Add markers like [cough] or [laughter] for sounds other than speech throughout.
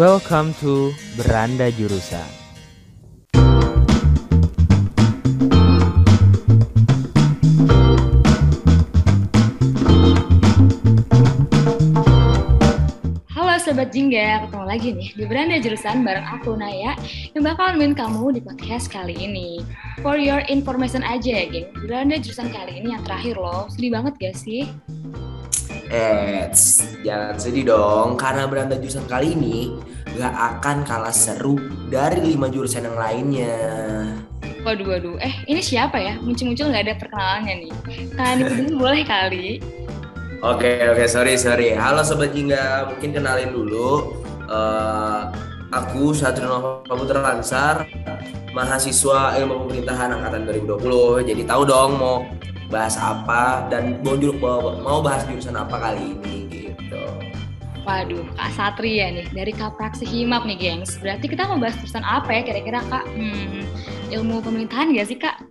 Welcome to Beranda Jurusan. Halo Sobat Jingga, ketemu lagi nih di Beranda Jurusan bareng aku Naya yang bakal nemenin kamu di podcast kali ini. For your information aja ya geng, Beranda Jurusan kali ini yang terakhir loh, sedih banget gak sih? Eh, jangan sedih dong, karena beranda jurusan kali ini gak akan kalah seru dari lima jurusan yang lainnya. Waduh, waduh, eh ini siapa ya? Muncul-muncul gak ada perkenalannya nih. Kalian dulu [laughs] boleh kali. Oke, oke, sorry, sorry. Halo Sobat Jingga, mungkin kenalin dulu. Eh, aku Satrio Putra Lansar, mahasiswa ilmu pemerintahan angkatan 2020. Jadi tahu dong mau bahas apa dan mau, mau bahas jurusan apa kali ini gitu. Waduh, Kak Satria nih, dari Kapraksi Himap nih, gengs. Berarti kita mau bahas jurusan apa ya kira-kira, Kak? Hmm, ilmu pemerintahan gak sih, Kak?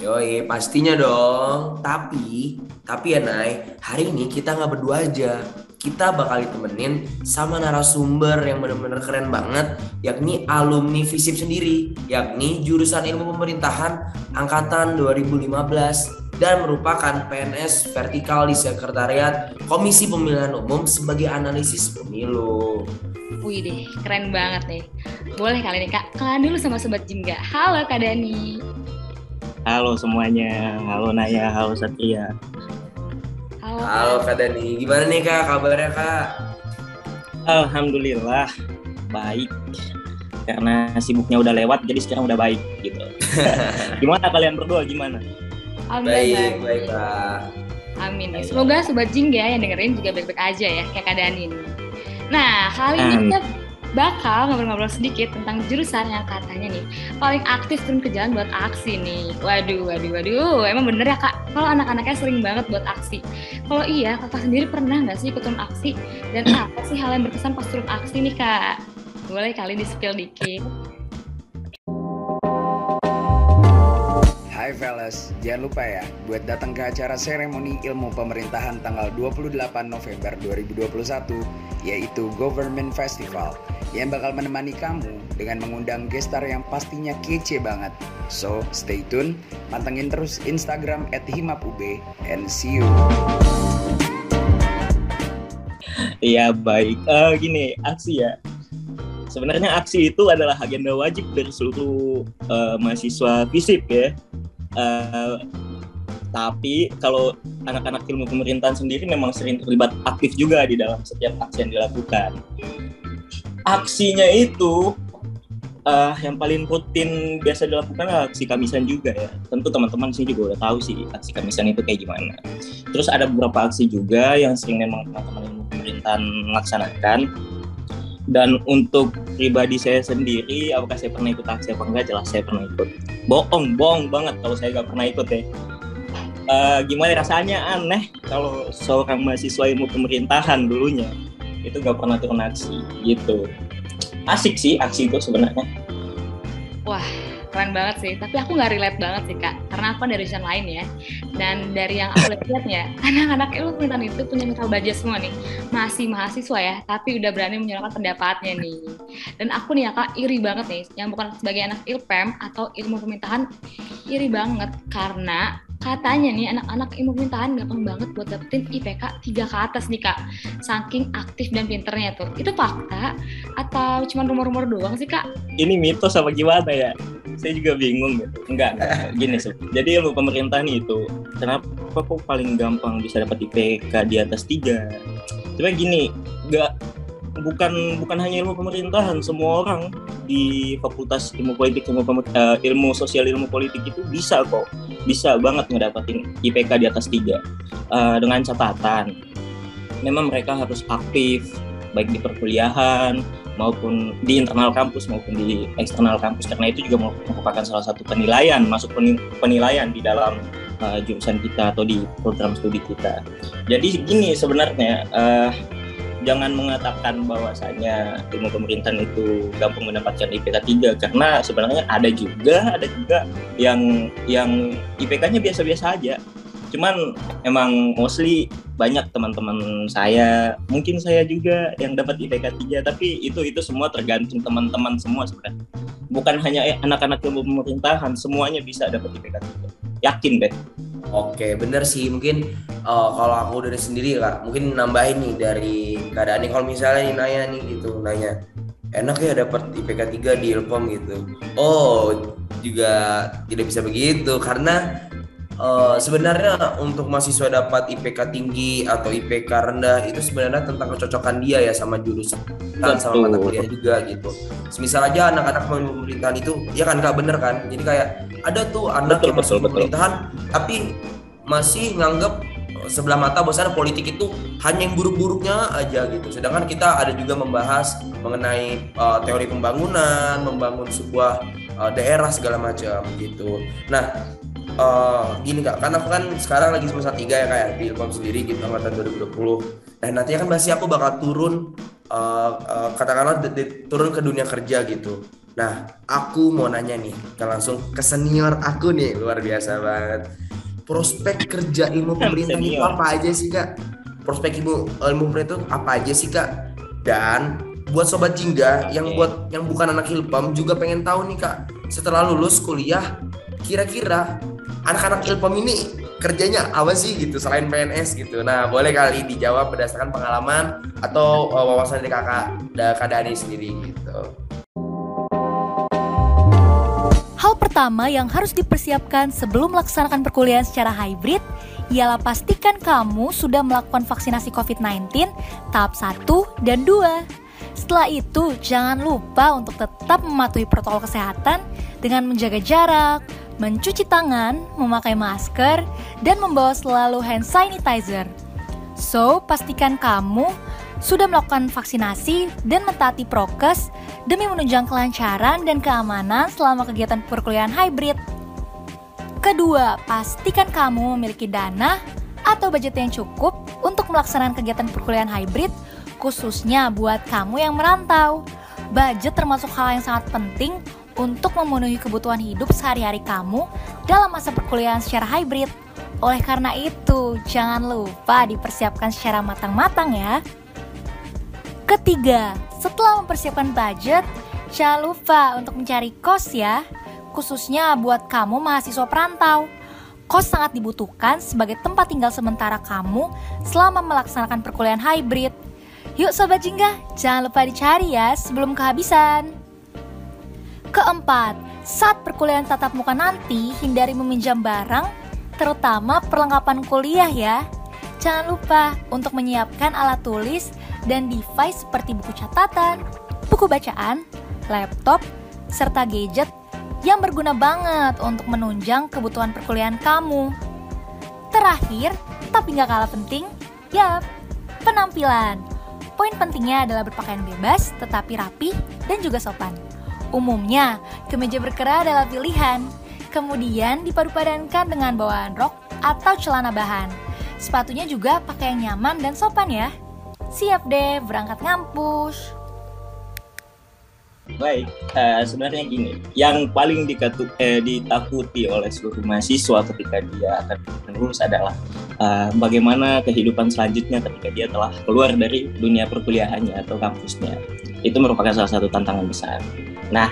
Yoi, pastinya dong. Tapi, tapi ya Nay, hari ini kita nggak berdua aja. Kita bakal ditemenin sama narasumber yang bener-bener keren banget, yakni alumni FISIP sendiri, yakni jurusan ilmu pemerintahan angkatan 2015 dan merupakan PNS vertikal di sekretariat Komisi Pemilihan Umum sebagai analisis pemilu. Wih deh, keren banget nih. Boleh kali nih Kak, kenalan dulu sama Sobat Jingga. Halo Kak Dani. Halo semuanya, halo Naya, halo Satria. Halo, Halo Kak Dani, gimana nih Kak kabarnya Kak? Alhamdulillah baik. Karena sibuknya udah lewat, jadi sekarang udah baik gitu. [laughs] gimana kalian berdua? Gimana? Alhamdulillah. Baik, baik Kak. Amin. Semoga Sobat Jingga yang dengerin juga baik-baik aja ya, kayak Kak Dani nih. Nah, kali ini Amin. kita bakal ngobrol-ngobrol sedikit tentang jurusan yang katanya nih paling aktif turun ke jalan buat aksi nih. Waduh, waduh, waduh. Emang bener ya kak? Kalau anak-anaknya sering banget buat aksi. Kalau iya, kakak sendiri pernah nggak sih ikut turun aksi? Dan apa sih hal yang berkesan pas turun aksi nih kak? Boleh kali di spill dikit. Hai fellas, jangan lupa ya buat datang ke acara seremoni ilmu pemerintahan tanggal 28 November 2021 yaitu Government Festival yang bakal menemani kamu dengan mengundang gestar yang pastinya kece banget. So, stay tune, pantengin terus Instagram at himapub and see you. Iya baik. Eh, gini, aksi ya. Sebenarnya aksi itu adalah agenda wajib dari seluruh eh, mahasiswa FISIP ya. Eh, tapi kalau anak-anak ilmu pemerintahan sendiri memang sering terlibat aktif juga di dalam setiap aksi yang dilakukan. Aksinya itu eh, yang paling rutin biasa dilakukan adalah aksi kamisan juga ya. Tentu teman-teman sih juga udah tahu sih aksi kamisan itu kayak gimana. Terus ada beberapa aksi juga yang sering memang teman-teman ilmu pemerintahan melaksanakan. Dan untuk pribadi saya sendiri, apakah saya pernah ikut aksi apa enggak? Jelas saya pernah ikut. Bohong, bohong banget kalau saya nggak pernah ikut ya. Eh, gimana rasanya aneh kalau seorang mahasiswa ilmu pemerintahan dulunya itu nggak pernah turun aksi gitu. Asik sih aksi itu sebenarnya. Wah, keren banget sih. Tapi aku nggak relate banget sih kak, karena aku dari jurusan lain ya. Dan dari yang aku lihat ya, [laughs] anak-anak ilmu pemerintahan itu punya mental baja semua nih. Masih mahasiswa ya, tapi udah berani menyuarakan pendapatnya nih. Dan aku nih ya kak, iri banget nih, yang bukan sebagai anak ilpem atau ilmu pemerintahan, iri banget karena katanya nih anak-anak ilmu pemerintahan gampang banget buat dapetin IPK 3 ke atas nih kak saking aktif dan pinternya tuh itu fakta atau cuma rumor-rumor doang sih kak Ini mitos apa gimana ya? Saya juga bingung gitu. Enggak, enggak. gini sih. Jadi ilmu pemerintahan itu kenapa kok paling gampang bisa dapat IPK di atas tiga? Coba gini, enggak bukan bukan hanya ilmu pemerintahan, semua orang di Fakultas Ilmu Politik, Ilmu, eh, ilmu Sosial, Ilmu Politik itu bisa kok, bisa banget ngedapatin IPK di atas tiga Eh, dengan catatan memang mereka harus aktif baik di perkuliahan maupun di internal kampus maupun di eksternal kampus karena itu juga merupakan salah satu penilaian masuk peni- penilaian di dalam uh, jurusan kita atau di program studi kita. Jadi gini sebenarnya uh, jangan mengatakan bahwasanya ilmu pemerintahan itu gampang mendapatkan IPK 3 karena sebenarnya ada juga ada juga yang yang IPK-nya biasa-biasa aja. Cuman emang mostly banyak teman-teman saya mungkin saya juga yang dapat IPK 3 tapi itu itu semua tergantung teman-teman semua sebenarnya. Bukan hanya eh, anak-anak ilmu pemerintahan semuanya bisa dapat IPK 3 yakin deh Oke, bener sih. Mungkin uh, kalau aku dari sendiri kak, mungkin nambahin nih dari keadaan ini. Kalau misalnya nih nanya nih gitu, nanya enak ya dapat IPK 3 di Ilkom gitu. Oh, juga tidak bisa begitu karena uh, sebenarnya untuk mahasiswa dapat IPK tinggi atau IPK rendah itu sebenarnya tentang kecocokan dia ya sama jurusan dan sama mata kuliah juga gitu. Semisal aja anak-anak pemerintahan itu ya kan kak bener kan. Jadi kayak ada tuh anak Betul, yang betul. pemerintahan tapi masih nganggap sebelah mata bahwasanya politik itu hanya yang buruk-buruknya aja gitu. Sedangkan kita ada juga membahas mengenai uh, teori pembangunan, membangun sebuah uh, daerah segala macam gitu. Nah, uh, gini kak, kan aku kan sekarang lagi semester 3 ya kayak di Ilkom sendiri gitu angkatan 2020. Dan nantinya kan pasti aku bakal turun uh, uh, katakanlah turun ke dunia kerja gitu. Nah, aku mau nanya nih, kita langsung ke senior aku nih, luar biasa banget. Prospek kerja ilmu pemerintahan itu apa aja sih kak? Prospek ilmu ilmu pemerintahan itu apa aja sih kak? Dan buat sobat jingga yang Oke. buat yang bukan anak Ilpam juga pengen tahu nih kak, setelah lulus kuliah, kira-kira anak-anak Ilpam ini kerjanya apa sih gitu selain PNS gitu. Nah, boleh kali dijawab berdasarkan pengalaman atau uh, wawasan dari kakak da- Kak Dani sendiri gitu. Hal pertama yang harus dipersiapkan sebelum melaksanakan perkuliahan secara hybrid ialah pastikan kamu sudah melakukan vaksinasi COVID-19 tahap 1 dan 2. Setelah itu, jangan lupa untuk tetap mematuhi protokol kesehatan dengan menjaga jarak, mencuci tangan, memakai masker, dan membawa selalu hand sanitizer. So, pastikan kamu sudah melakukan vaksinasi dan mentaati prokes demi menunjang kelancaran dan keamanan selama kegiatan perkuliahan hybrid. Kedua, pastikan kamu memiliki dana atau budget yang cukup untuk melaksanakan kegiatan perkuliahan hybrid, khususnya buat kamu yang merantau. Budget termasuk hal yang sangat penting untuk memenuhi kebutuhan hidup sehari-hari kamu dalam masa perkuliahan secara hybrid. Oleh karena itu, jangan lupa dipersiapkan secara matang-matang ya. Ketiga, setelah mempersiapkan budget, jangan lupa untuk mencari kos ya, khususnya buat kamu mahasiswa perantau. Kos sangat dibutuhkan sebagai tempat tinggal sementara kamu selama melaksanakan perkuliahan hybrid. Yuk Sobat Jingga, jangan lupa dicari ya sebelum kehabisan. Keempat, saat perkuliahan tatap muka nanti, hindari meminjam barang, terutama perlengkapan kuliah ya. Jangan lupa untuk menyiapkan alat tulis dan device seperti buku catatan, buku bacaan, laptop, serta gadget yang berguna banget untuk menunjang kebutuhan perkuliahan kamu. Terakhir, tapi nggak kalah penting, ya penampilan. Poin pentingnya adalah berpakaian bebas, tetapi rapi dan juga sopan. Umumnya, kemeja berkerah adalah pilihan. Kemudian dipadu-padankan dengan bawaan rok atau celana bahan. Sepatunya juga pakai yang nyaman dan sopan ya. Siap deh berangkat ngampus. Baik, eh, sebenarnya gini, yang paling dikatu, eh, ditakuti oleh seluruh mahasiswa ketika dia akan lulus adalah eh, bagaimana kehidupan selanjutnya ketika dia telah keluar dari dunia perkuliahannya atau kampusnya. Itu merupakan salah satu tantangan besar. Nah,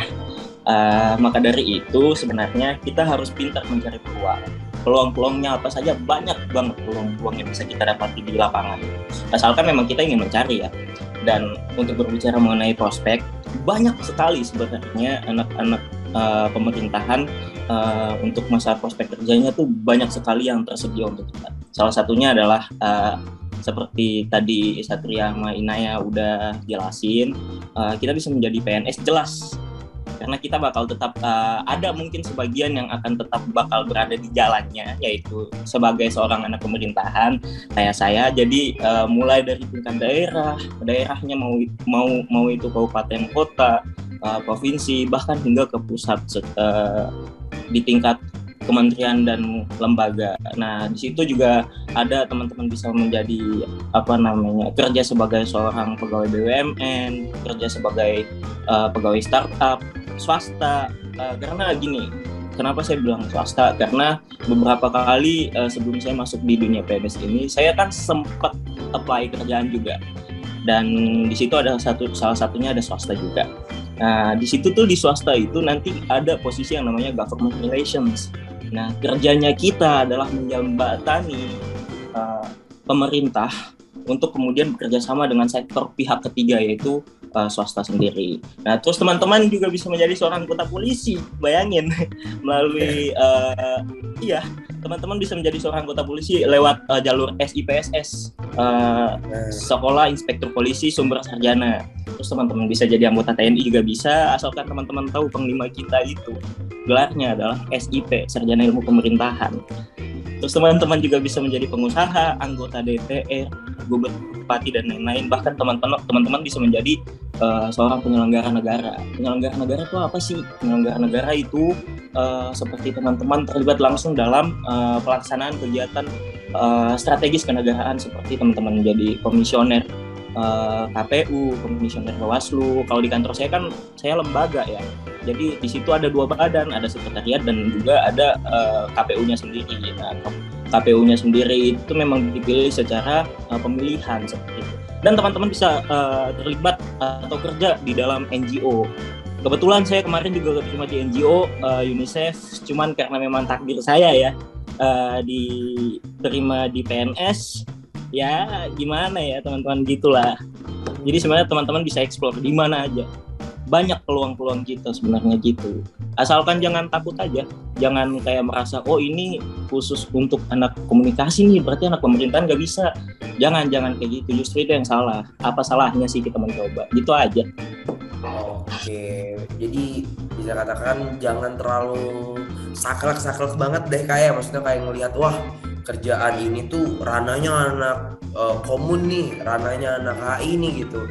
eh, maka dari itu sebenarnya kita harus pintar mencari peluang. Peluang-peluangnya apa saja banyak banget peluang-peluang yang bisa kita dapati di lapangan. Asalkan memang kita ingin mencari ya. Dan untuk berbicara mengenai prospek, banyak sekali sebenarnya anak-anak uh, pemerintahan uh, untuk masa prospek kerjanya tuh banyak sekali yang tersedia untuk kita. Salah satunya adalah uh, seperti tadi Satria sama Inaya udah jelasin, uh, kita bisa menjadi PNS jelas karena kita bakal tetap uh, ada mungkin sebagian yang akan tetap bakal berada di jalannya yaitu sebagai seorang anak pemerintahan kayak saya jadi uh, mulai dari tingkat daerah daerahnya mau mau mau itu kabupaten kota uh, provinsi bahkan hingga ke pusat uh, di tingkat kementerian dan lembaga. Nah, di situ juga ada teman-teman bisa menjadi apa namanya kerja sebagai seorang pegawai BUMN, kerja sebagai uh, pegawai startup, swasta. Uh, karena gini, Kenapa saya bilang swasta? Karena beberapa kali uh, sebelum saya masuk di dunia PNS ini, saya kan sempat apply kerjaan juga. Dan di situ ada satu salah satunya ada swasta juga. Nah, di situ tuh di swasta itu nanti ada posisi yang namanya government relations. Nah, kerjanya kita adalah menjembatani uh, pemerintah untuk kemudian bekerja sama dengan sektor pihak ketiga yaitu uh, swasta sendiri. Nah, terus teman-teman juga bisa menjadi seorang anggota polisi, bayangin [laughs] melalui uh, iya teman-teman bisa menjadi seorang anggota polisi lewat uh, jalur SIPSS, uh, Sekolah Inspektur Polisi Sumber Sarjana. Terus teman-teman bisa jadi anggota TNI juga bisa, asalkan teman-teman tahu panglima kita itu gelarnya adalah SIP, Sarjana Ilmu Pemerintahan. Terus teman-teman juga bisa menjadi pengusaha, anggota DPR, gubernur, bupati dan lain-lain. Bahkan teman-teman teman-teman bisa menjadi uh, seorang penyelenggara negara. Penyelenggara negara itu apa sih? Penyelenggara negara itu uh, seperti teman-teman terlibat langsung dalam uh, pelaksanaan kegiatan uh, strategis kenegaraan seperti teman-teman menjadi komisioner uh, KPU, komisioner Bawaslu. Kalau di kantor saya kan saya lembaga ya. Jadi di situ ada dua badan, ada sekretariat dan juga ada uh, KPU-nya sendiri. Nah, KPU-nya sendiri itu memang dipilih secara uh, pemilihan seperti itu. Dan teman-teman bisa uh, terlibat atau kerja di dalam NGO. Kebetulan saya kemarin juga terima di NGO uh, UNICEF, cuman karena memang takdir saya ya uh, diterima di PNS, ya gimana ya teman-teman gitulah. Jadi sebenarnya teman-teman bisa explore di mana aja banyak peluang-peluang kita sebenarnya gitu. Asalkan jangan takut aja, jangan kayak merasa oh ini khusus untuk anak komunikasi nih, berarti anak pemerintahan nggak bisa. Jangan jangan kayak gitu, justru itu yang salah. Apa salahnya sih kita mencoba? Gitu aja. Oke, jadi bisa katakan jangan terlalu saklek-saklek banget deh kayak maksudnya kayak ngelihat wah kerjaan ini tuh rananya anak uh, komun nih, rananya anak HI nih gitu.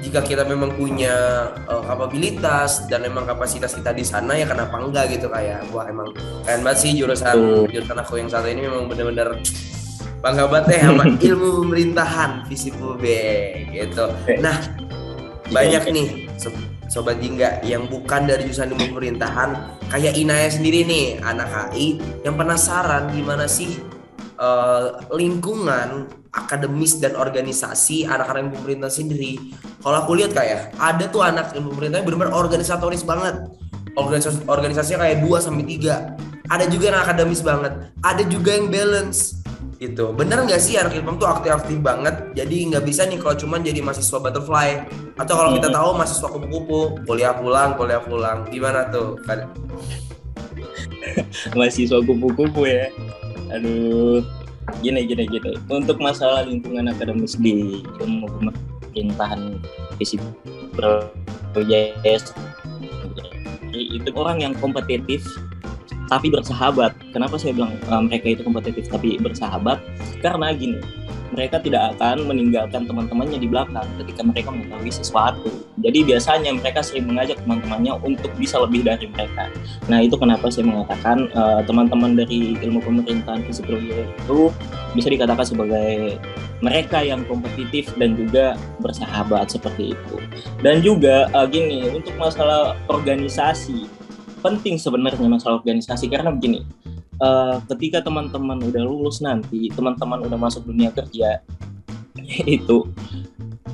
Jika kita memang punya uh, kapabilitas dan memang kapasitas kita di sana ya kenapa enggak gitu kayak wah emang keren banget sih jurusan jurusan aku yang satu ini memang bener-bener bangga banget ya sama [laughs] ilmu pemerintahan visi B gitu. Nah banyak nih sobat jingga yang bukan dari jurusan ilmu pemerintahan kayak Inaya sendiri nih anak HI yang penasaran gimana sih uh, lingkungan akademis dan organisasi anak-anak ilmu pemerintahan sendiri. Kalau aku lihat kayak ada tuh anak ilmu pemerintahan benar-benar organisatoris banget. Organisasi organisasinya kayak 2 sampai tiga. Ada juga yang akademis banget. Ada juga yang balance gitu. Bener nggak sih anak ilmu tuh aktif-aktif banget? Jadi nggak bisa nih kalau cuman jadi mahasiswa butterfly. Atau kalau kita tahu mahasiswa kupu-kupu kuliah pulang kuliah pulang. Gimana tuh [laughs] mahasiswa kupu-kupu ya aduh gini gini gini untuk masalah lingkungan akademis di ilmu pemerintahan fisik project itu orang yang kompetitif tapi bersahabat. Kenapa saya bilang uh, mereka itu kompetitif tapi bersahabat? Karena gini, mereka tidak akan meninggalkan teman-temannya di belakang ketika mereka mengetahui sesuatu. Jadi biasanya mereka sering mengajak teman-temannya untuk bisa lebih dari mereka. Nah itu kenapa saya mengatakan uh, teman-teman dari ilmu pemerintahan fisik itu bisa dikatakan sebagai mereka yang kompetitif dan juga bersahabat seperti itu. Dan juga uh, gini untuk masalah organisasi penting sebenarnya masalah organisasi karena begini uh, ketika teman-teman udah lulus nanti teman-teman udah masuk dunia kerja [laughs] itu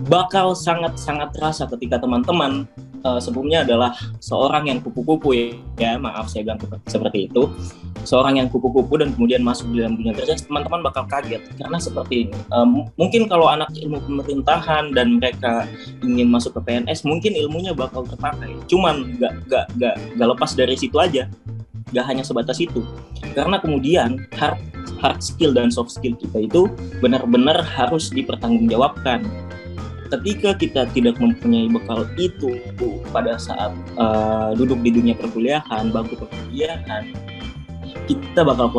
bakal sangat-sangat terasa ketika teman-teman uh, sebelumnya adalah seorang yang kupu-kupu ya, ya maaf saya bilang seperti itu. Seorang yang kupu-kupu dan kemudian masuk di dalam dunia kerja teman-teman bakal kaget. Karena seperti ini um, mungkin kalau anak ilmu pemerintahan dan mereka ingin masuk ke PNS mungkin ilmunya bakal terpakai. Cuman nggak nggak nggak nggak lepas dari situ aja nggak hanya sebatas itu. Karena kemudian hard hard skill dan soft skill kita itu benar-benar harus dipertanggungjawabkan. Ketika kita tidak mempunyai bekal itu pada saat uh, duduk di dunia perkuliahan, bangku perkuliahan, kita bakal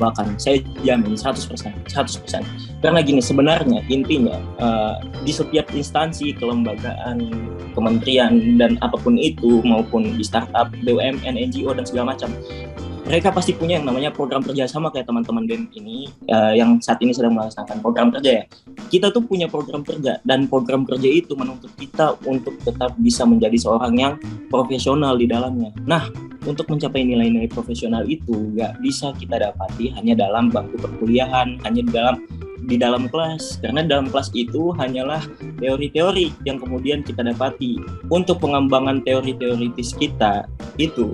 kelabakan. Saya jamin 100%, 100%. Karena gini, sebenarnya intinya uh, di setiap instansi kelembagaan, kementerian dan apa pun itu maupun di startup, BUMN, NGO dan segala macam, mereka pasti punya yang namanya program kerja sama kayak teman-teman BEM ini uh, yang saat ini sedang melaksanakan program kerja ya. Kita tuh punya program kerja dan program kerja itu menuntut kita untuk tetap bisa menjadi seorang yang profesional di dalamnya. Nah, untuk mencapai nilai-nilai profesional itu nggak bisa kita dapati hanya dalam bangku perkuliahan, hanya di dalam di dalam kelas. Karena dalam kelas itu hanyalah teori-teori yang kemudian kita dapati. Untuk pengembangan teori teoritis kita itu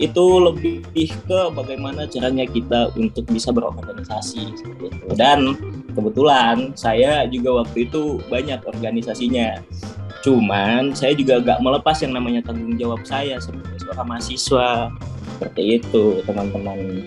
itu lebih ke bagaimana caranya kita untuk bisa berorganisasi dan kebetulan saya juga waktu itu banyak organisasinya cuman saya juga gak melepas yang namanya tanggung jawab saya sebagai seorang mahasiswa seperti itu teman-teman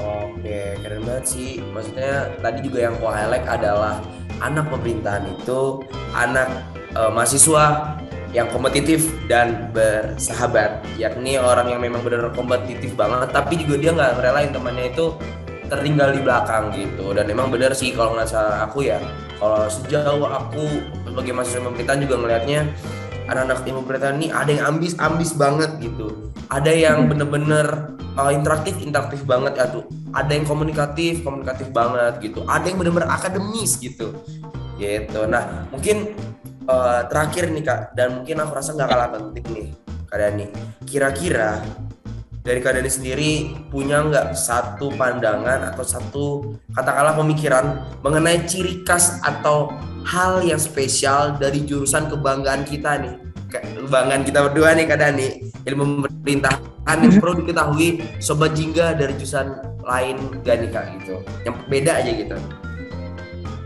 Oke, keren banget sih. Maksudnya tadi juga yang ku highlight adalah anak pemerintahan itu anak eh, mahasiswa yang kompetitif dan bersahabat, yakni orang yang memang benar kompetitif banget, tapi juga dia nggak relain temannya itu tertinggal di belakang gitu. Dan memang benar sih kalau nggak salah aku ya, kalau sejauh aku sebagai mahasiswa pemerintahan juga ngelihatnya anak-anak tim pemerintahan ini ada yang ambis-ambis banget gitu. Ada yang bener-bener uh, interaktif interaktif banget ya tuh. Ada yang komunikatif komunikatif banget gitu. Ada yang benar-benar akademis gitu. Gitu. Nah mungkin uh, terakhir nih kak. Dan mungkin aku rasa nggak kalah penting nih kak Dani. Kira-kira dari kak Dani sendiri punya nggak satu pandangan atau satu katakanlah pemikiran mengenai ciri khas atau hal yang spesial dari jurusan kebanggaan kita nih? Kebanggaan kita berdua nih kak Dani. Ilmu pemerintahan yang perlu diketahui sobat jingga dari jurusan lain gak nih kak gitu? Yang beda aja gitu.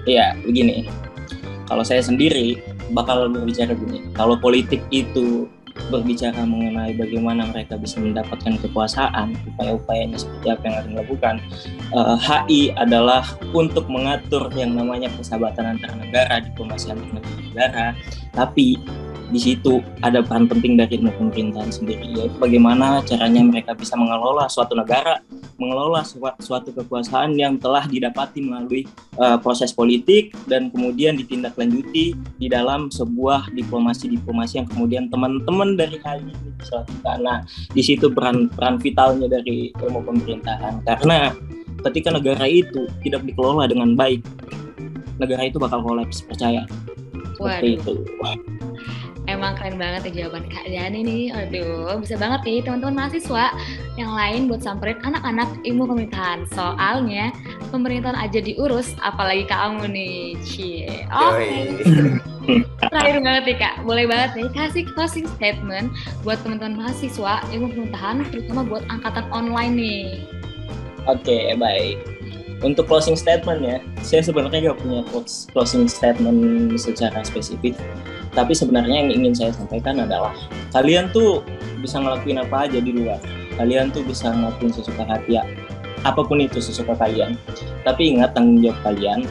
Iya, begini. Kalau saya sendiri bakal berbicara gini. Kalau politik itu berbicara mengenai bagaimana mereka bisa mendapatkan kekuasaan, upaya-upayanya seperti apa yang akan dilakukan. Uh, HI adalah untuk mengatur yang namanya persahabatan antar negara, diplomasi antar negara. Tapi di situ ada peran penting dari pemerintahan sendiri yaitu bagaimana caranya mereka bisa mengelola suatu negara mengelola suatu kekuasaan yang telah didapati melalui uh, proses politik dan kemudian ditindaklanjuti di dalam sebuah diplomasi-diplomasi yang kemudian teman-teman dari kali ini bisa lakukan. Nah, di situ peran peran vitalnya dari ilmu pemerintahan karena ketika negara itu tidak dikelola dengan baik, negara itu bakal kolaps percaya. Seperti itu emang keren banget ya jawaban Kak Dani nih. Aduh, bisa banget nih teman-teman mahasiswa yang lain buat samperin anak-anak ilmu pemerintahan. Soalnya pemerintahan aja diurus, apalagi kamu nih. Cie. Oke. Okay. [laughs] Terakhir banget nih Kak, boleh banget nih kasih closing statement buat teman-teman mahasiswa ilmu pemerintahan, terutama buat angkatan online nih. Oke, okay, baik. Untuk closing statement ya, saya sebenarnya nggak punya closing statement secara spesifik tapi sebenarnya yang ingin saya sampaikan adalah kalian tuh bisa ngelakuin apa aja di luar. Kalian tuh bisa ngelakuin sesuka hati ya apa pun itu sesuka kalian. Tapi ingat tanggung jawab kalian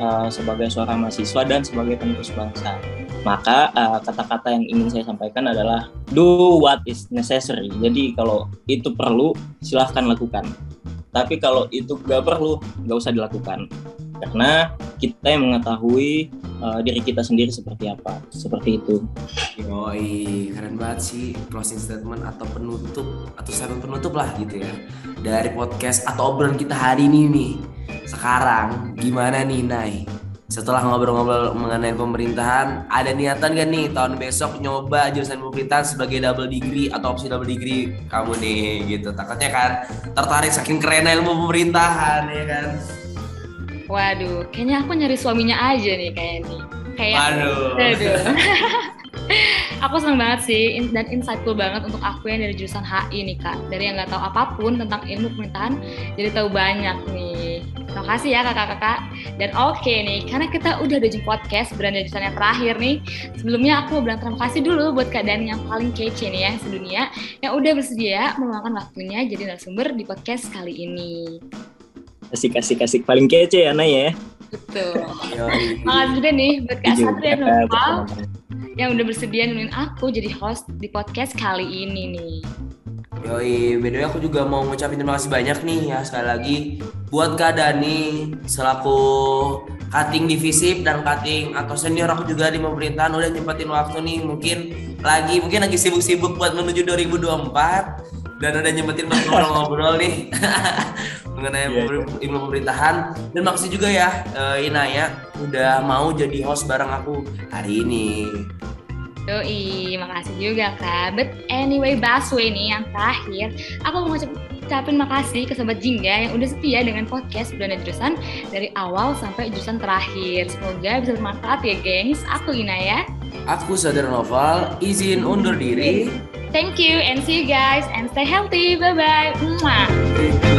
uh, sebagai seorang mahasiswa dan sebagai penerus bangsa. Maka eh, kata-kata yang ingin saya sampaikan adalah do what is necessary. Jadi kalau itu perlu silahkan lakukan. Tapi kalau itu gak perlu gak usah dilakukan karena kita yang mengetahui uh, diri kita sendiri seperti apa seperti itu. Yoi, keren banget sih closing statement atau penutup atau statement penutup lah gitu ya dari podcast atau obrolan kita hari ini nih. Sekarang gimana nih Nay? Setelah ngobrol-ngobrol mengenai pemerintahan, ada niatan gak nih tahun besok nyoba jurusan pemerintahan sebagai double degree atau opsi double degree kamu nih gitu. Takutnya kan tertarik saking keren ilmu pemerintahan ya kan. Waduh, kayaknya aku nyari suaminya aja nih kayak ini. Kayak Waduh. Aduh. [laughs] [laughs] aku seneng banget sih dan insightful banget untuk aku yang dari jurusan HI nih kak. Dari yang nggak tahu apa pun tentang ilmu pemerintahan, jadi tahu banyak nih. Terima kasih ya kakak-kakak. Dan oke okay nih, karena kita udah ada podcast beranda jurusan yang terakhir nih. Sebelumnya aku mau bilang terima kasih dulu buat Kak Dan yang paling kece nih ya sedunia, yang udah bersedia meluangkan waktunya jadi narasumber di podcast kali ini. Asik paling kece ya Nay ya. Betul. Makasih juga nih buat Kak Satria Nopal yang udah bersedia nemenin aku jadi host di podcast kali ini nih. Yoi, by aku juga mau ngucapin terima kasih banyak nih ya sekali lagi buat Kak Dani selaku cutting divisif dan cutting atau senior aku juga di pemerintahan udah nyempatin waktu nih. Mungkin lagi mungkin lagi sibuk-sibuk buat menuju 2024 dan udah nyempetin buat [laughs] ngobrol-ngobrol nih [laughs] mengenai yeah, yeah. ilmu pemerintahan dan makasih juga ya uh, Inaya udah mau jadi host bareng aku hari ini. Yoi, makasih juga kak. But anyway, Baswe nih yang terakhir, aku mau ucapin makasih ke Sobat Jingga yang udah setia dengan podcast Belanda Jurusan dari awal sampai jurusan terakhir. Semoga bisa bermanfaat ya, gengs. Aku Ina ya. Aku Saudara Noval, izin undur diri. Thank you and see you guys and stay healthy. Thank you.